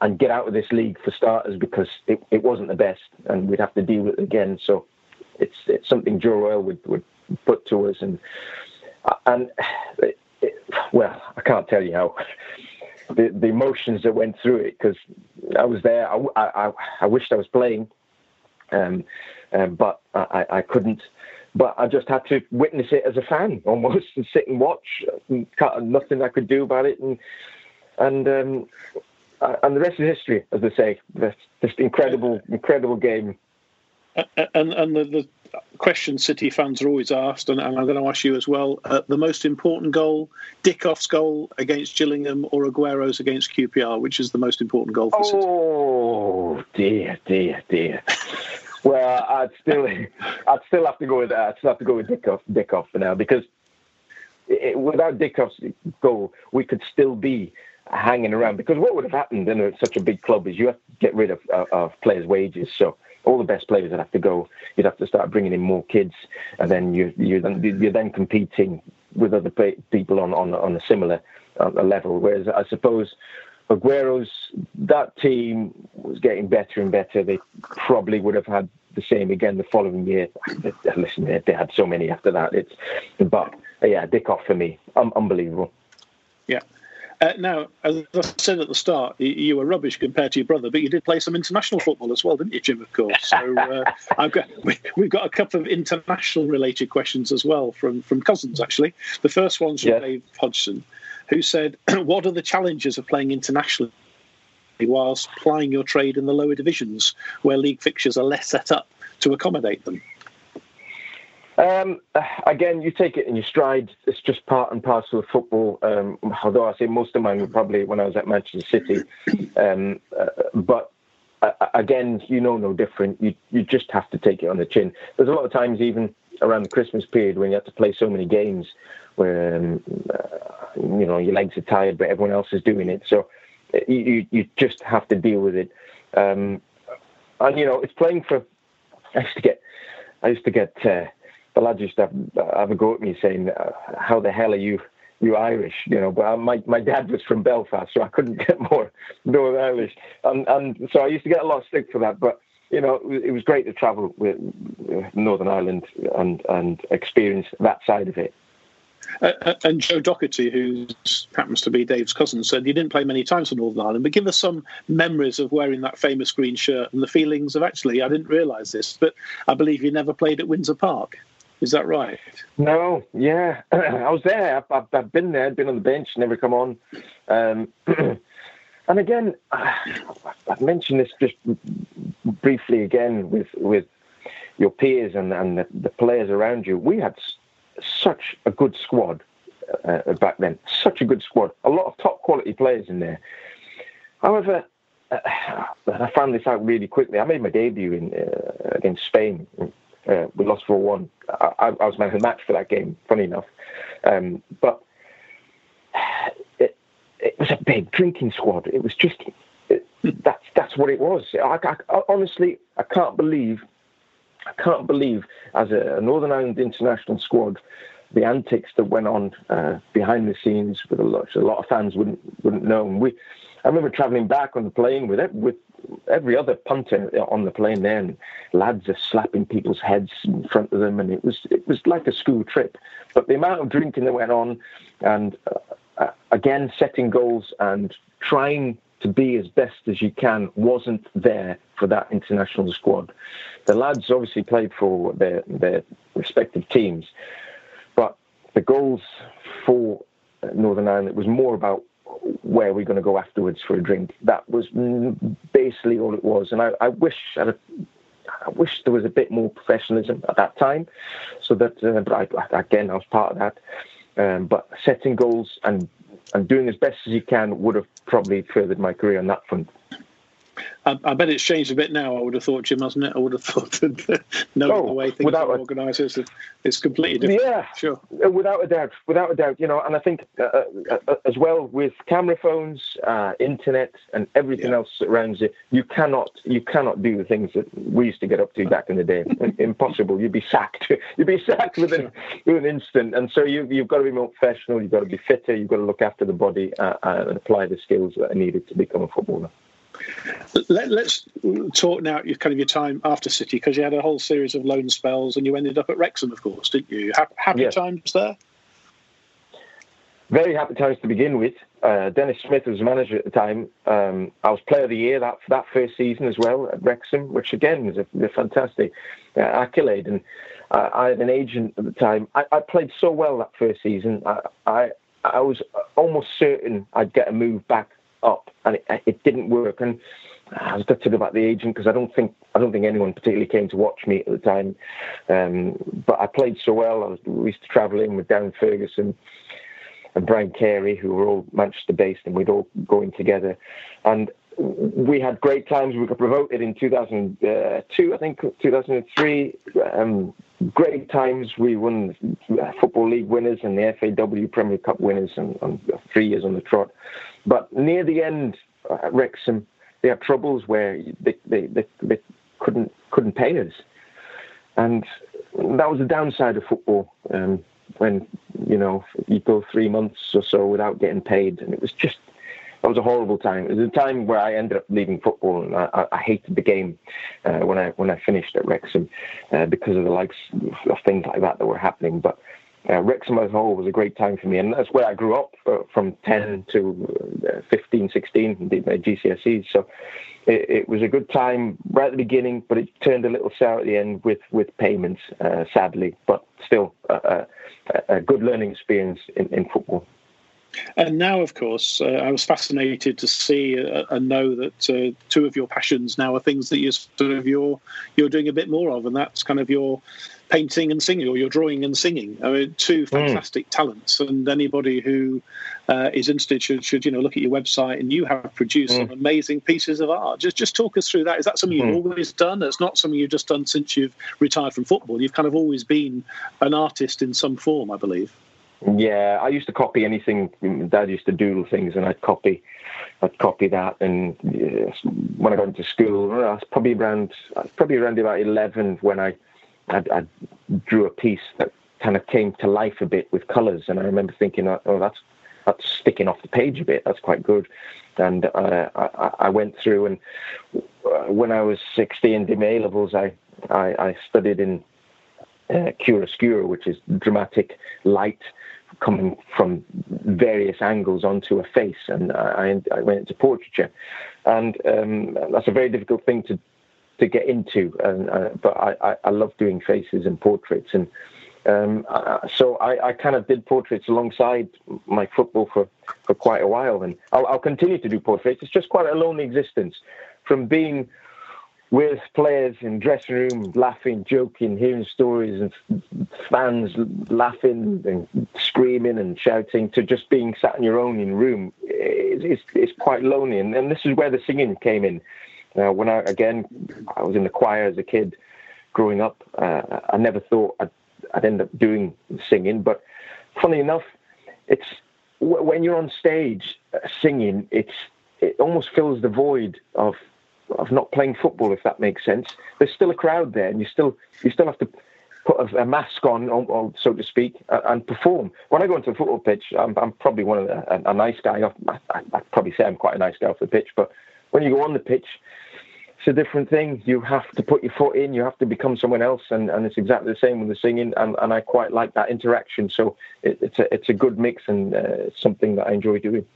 and get out of this league for starters because it, it wasn't the best and we'd have to deal with it again. So it's it's something Joe Royle would, would put to us and and well, I can't tell you how the, the emotions that went through it because I was there. I, I, I wished I was playing, um, um, but I, I couldn't. But I just had to witness it as a fan, almost, and sit and watch. Nothing I could do about it, and and um, and the rest is history, as they say. Just incredible, incredible game. And and the, the question City fans are always asked, and, and I'm going to ask you as well: uh, the most important goal, Dickov's goal against Gillingham, or Aguero's against QPR? Which is the most important goal for City? Oh dear, dear, dear. well, I'd still, I'd still have to go with. I'd still have to go with Dickov, Dickov for now because it, without Dickov's goal, we could still be hanging around. Because what would have happened in such a big club is you have to get rid of, of players' wages. So all the best players would have to go. You'd have to start bringing in more kids, and then you you then you're then competing with other people on on on a similar uh, level. Whereas I suppose Aguero's that team was getting better and better. They probably would have had the same again the following year. Listen, they had so many after that. It's but yeah, Dickov for me, um, unbelievable. Yeah. Uh, now, as I said at the start, you were rubbish compared to your brother, but you did play some international football as well, didn't you, Jim? Of course. So uh, I've got, we, have got a couple of international related questions as well from from cousins. Actually, the first one's from yeah. Dave Hodgson, who said, "What are the challenges of playing internationally?" Whilst plying your trade in the lower divisions, where league fixtures are less set up to accommodate them. Um, again, you take it in your stride. It's just part and parcel of football. Um, although I say most of mine were probably when I was at Manchester City. Um, uh, but uh, again, you know no different. You you just have to take it on the chin. There's a lot of times, even around the Christmas period, when you have to play so many games, where um, uh, you know your legs are tired, but everyone else is doing it. So uh, you you just have to deal with it. Um, and you know, it's playing for. I used to get. I used to get. Uh, the lads used to have, have a go at me saying, uh, "How the hell are you?" you Irish, you know, but my, my dad was from Belfast, so I couldn't get more Northern Irish. And, and so I used to get a lot of stick for that. But, you know, it was great to travel with Northern Ireland and, and experience that side of it. Uh, uh and Joe Docherty, who happens to be Dave's cousin, said you didn't play many times for Northern Ireland, but give us some memories of wearing that famous green shirt and the feelings of actually, I didn't realise this, but I believe you never played at Windsor Park. Is that right? No, yeah, I was there. I've, I've, been there, been on the bench, never come on. Um, and again, I've mentioned this just briefly again with with your peers and, and the, the players around you. We had such a good squad uh, back then, such a good squad. A lot of top quality players in there. However, uh, I found this out really quickly. I made my debut in uh, against Spain. Uh, we lost 4 1. I, I, was man of the match for that game, funny enough. Um, but it, it was a big drinking squad. It was just, that's, that's what it was. I, I, honestly, I can't believe, I can't believe as a, a Northern Ireland international squad, the antics that went on uh, behind the scenes with a lot, a lot of fans wouldn't wouldn't know. And we, I remember travelling back on the plane with with every other punter on the plane there, and lads are slapping people's heads in front of them, and it was it was like a school trip. But the amount of drinking that went on, and uh, again setting goals and trying to be as best as you can wasn't there for that international squad. The lads obviously played for their their respective teams, but the goals for Northern Ireland it was more about where we're going to go afterwards for a drink. That was basically all it was. And I, I wish I, I wish there was a bit more professionalism at that time, so that uh, I, again I was part of that. Um, but setting goals and and doing as best as you can would have probably furthered my career on that front. I, I, bet it's changed a bit now. I would have thought, Jim, hasn't it? I would have thought that knowing oh, the way things are organised, it's, it's completely different. Yeah, sure. Uh, without a doubt, without a doubt. You know, and I think uh, uh, uh as well with camera phones, uh, internet, and everything yeah. else that surrounds it, you cannot you cannot do the things that we used to get up to back in the day. Impossible. You'd be sacked. You'd be sacked within within an instant. And so you you've got to be more professional. You've got to be fitter. You've got to look after the body uh, and apply the skills that are needed to become a footballer. Let, us talk now Your kind of your time after City because you had a whole series of loan spells and you ended up at Wrexham, of course, didn't you? Happy yes. times there. Very happy times to begin with. Uh, Dennis Smith was manager at the time. Um, I was player of the year that that first season as well at Wrexham, which again was a, a fantastic uh, accolade. And uh, I had an agent at the time. I, I, played so well that first season. I, I I was almost certain I'd get a move back up, and it, it didn't work. And I was gutted about the agent because I don't think I don't think anyone particularly came to watch me at the time. Um, but I played so well. I was, we used to travel in with Darren Ferguson and Brian Carey, who were all Manchester based, and we'd all go in together. And we had great times. We got promoted in 2002, I think, 2003. Um, great times. We won Football League winners and the FAW Premier Cup winners, and, and three years on the trot. But near the end, uh, Wrexham, they had troubles where they, they, they, they couldn't couldn't pay us, and that was the downside of football. Um, when you know you go three months or so without getting paid, and it was just that was a horrible time. It was a time where I ended up leaving football, and I, I hated the game uh, when I when I finished at Wrexham uh, because of the likes of things like that that were happening. But uh, Wrexham as a whole was a great time for me, and that's where I grew up uh, from 10 to uh, 15, 16, did my GCSEs. So it, it, was a good time right at the beginning, but it turned a little sour at the end with with payments, uh, sadly. But still, a, a, good learning experience in, in football. And now, of course, uh, I was fascinated to see uh, and know that uh, two of your passions now are things that you're sort of you're you're doing a bit more of, and that's kind of your painting and singing, or you're drawing and singing. I mean, two hmm. fantastic mm. talents, and anybody who uh, is interested should, should you know look at your website. And you have produced mm. some amazing pieces of art. Just just talk us through that. Is that something you've mm. always done? It's not something you've just done since you've retired from football. You've kind of always been an artist in some form, I believe. Yeah, I used to copy anything. Dad used to doodle things, and I'd copy, I'd copy that. And when I got into school, I was probably around, probably around about eleven when I, I, I drew a piece that kind of came to life a bit with colours. And I remember thinking, oh, that's that's sticking off the page a bit. That's quite good. And uh, I, I, went through, and when I was 16, did my A levels, I, I, I studied in uh, chiaroscuro, which is dramatic light coming from various angles onto a face, and I, I went into portraiture, and um, that's a very difficult thing to to get into. And, uh, but I, I, love doing faces and portraits, and um, so I, I, kind of did portraits alongside my football for, for quite a while, and I'll, I'll continue to do portraits. It's just quite a lonely existence, from being with players in dressing room laughing, joking, hearing stories, and fans laughing and screaming and shouting, to just being sat on your own in room it's, it's quite lonely. And, and this is where the singing came in. Uh, when I again, I was in the choir as a kid, growing up. Uh, I never thought I'd, I'd end up doing singing, but funny enough, it's when you're on stage uh, singing, it's it almost fills the void of of not playing football, if that makes sense. There's still a crowd there, and you still you still have to put a, a mask on, so to speak, and perform. When I go into a football pitch, I'm, I'm probably one of the, a, a nice guy. I, probably say I'm quite a nice guy off the pitch, but when you go on the pitch, it's a different thing. You have to put your foot in. You have to become someone else, and, and it's exactly the same with the singing. And, and I quite like that interaction. So it, it's a it's a good mix and uh, something that I enjoy doing.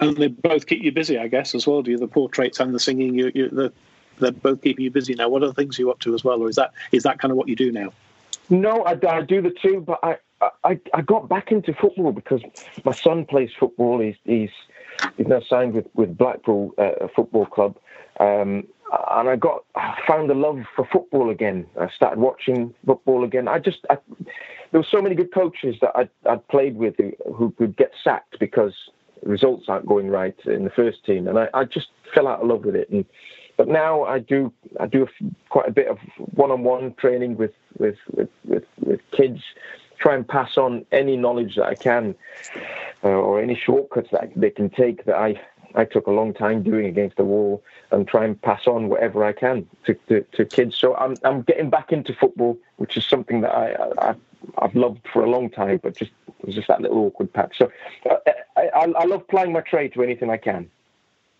And they both keep you busy, I guess, as well. Do you the portraits and the singing? You, you the, they're both keeping you busy now. What are the things you up to as well, or is that is that kind of what you do now? No, I, I do the two, but I, I I got back into football because my son plays football. He's he's he's now signed with with Blackpool uh, Football Club. Um, and I got I found a love for football again. I started watching football again. I just I, there were so many good coaches that I'd, I'd played with who, who could get sacked because results aren't going right in the first team, and I, I just fell out of love with it. And but now I do I do quite a bit of one-on-one training with with with, with, with kids. Try and pass on any knowledge that I can, uh, or any shortcuts that they can take that I I took a long time doing against the wall and try and pass on whatever I can to, to, to kids. So I'm I'm getting back into football, which is something that I, I I've loved for a long time, but just it was just that little awkward patch. So uh, I, I, I love playing my trade to anything I can.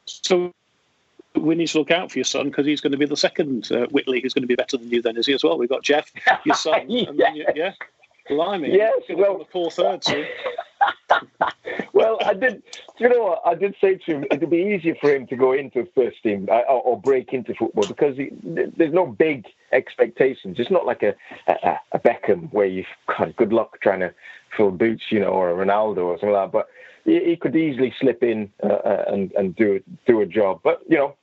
So we need to look out for your son because he's going to be the second uh, Whitley who's going to be better than you then, is he as well? We've got Jeff, your son, yes. and then you, yeah, Blimey, yes, well, the four thirds. well, I did. You know what? I did say to him it'd be easier for him to go into first team uh, or, or, break into football because he, there's no big expectations. It's not like a, a, a Beckham where you've got good luck trying to fill boots, you know, or a Ronaldo or something like that. But he, he could easily slip in uh, uh and and do do a job. But you know,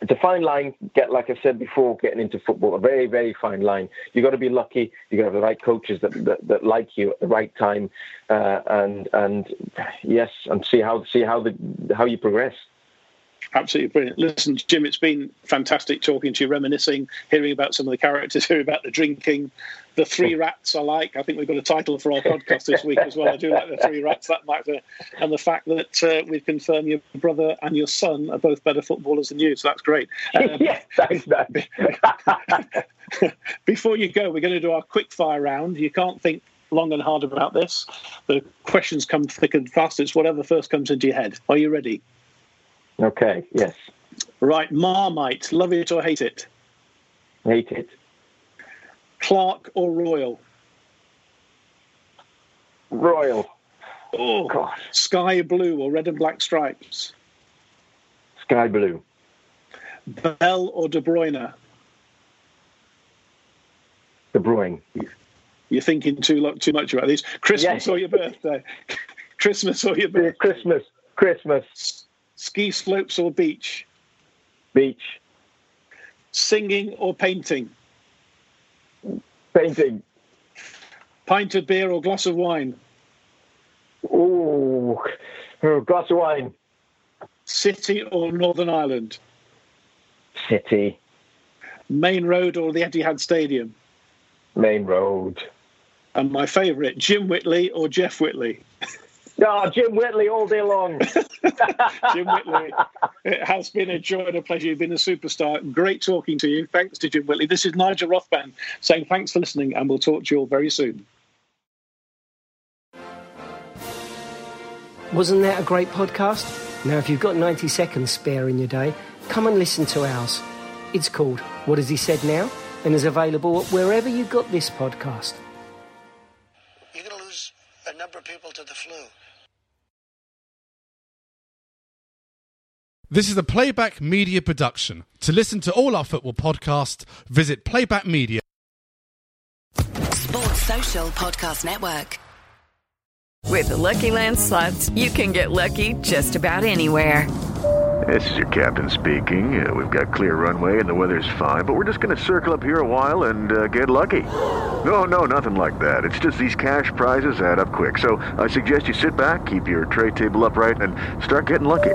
it's a fine line. Get like I said before, getting into football, a very very fine line. You have got to be lucky. You got to have the right coaches that, that, that like you at the right time, uh, and and yes, and see how see how the how you progress. Absolutely brilliant. Listen, Jim, it's been fantastic talking to you, reminiscing, hearing about some of the characters, hearing about the drinking, the three rats I like. I think we've got a title for our podcast this week as well. I do like the three rats. That might be, and the fact that uh, we've confirmed your brother and your son are both better footballers than you. So that's great. Um, yes, thanks, Before you go, we're going to do our quick fire round. You can't think long and hard about this. The questions come thick and fast. It's whatever first comes into your head. Are you ready? Okay. Yes. Right. Marmite. Love it or hate it? Hate it. Clark or Royle? Royle. Oh, God. Sky blue or red and black stripes? Sky blue. Bell or De Bruyne? De Bruyne. You're thinking too too much about these. Christmas yes. or your birthday? Christmas or your birthday? Christmas. Christmas. Ski slopes or beach? Beach. Singing or painting? Painting. Pint of beer or glass of wine? Ooh, oh, glass of wine. City or Northern Ireland? City. Maine Road or the Etihad Stadium? Maine Road. And my favourite, Jim Whitley or Jeff Whitley? Oh, Jim Whitley all day long. Jim Whitley, it has been a joy and a pleasure. You've been a superstar. Great talking to you. Thanks to Jim Whitley. This is Nigel Rothband saying thanks for listening, and we'll talk to you all very soon. Wasn't that a great podcast? Now, if you've got 90 seconds spare in your day, come and listen to ours. It's called What Has He Said Now? and is available wherever you got this podcast. You're going to lose a number of people to the flu. This is a Playback Media production. To listen to all our football podcasts, visit Playback Media. Sports Social Podcast Network. With the Lucky Land slots, you can get lucky just about anywhere. This is your captain speaking. Uh, we've got clear runway and the weather's fine, but we're just going to circle up here a while and uh, get lucky. No, no, nothing like that. It's just these cash prizes add up quick. So I suggest you sit back, keep your tray table upright, and start getting lucky.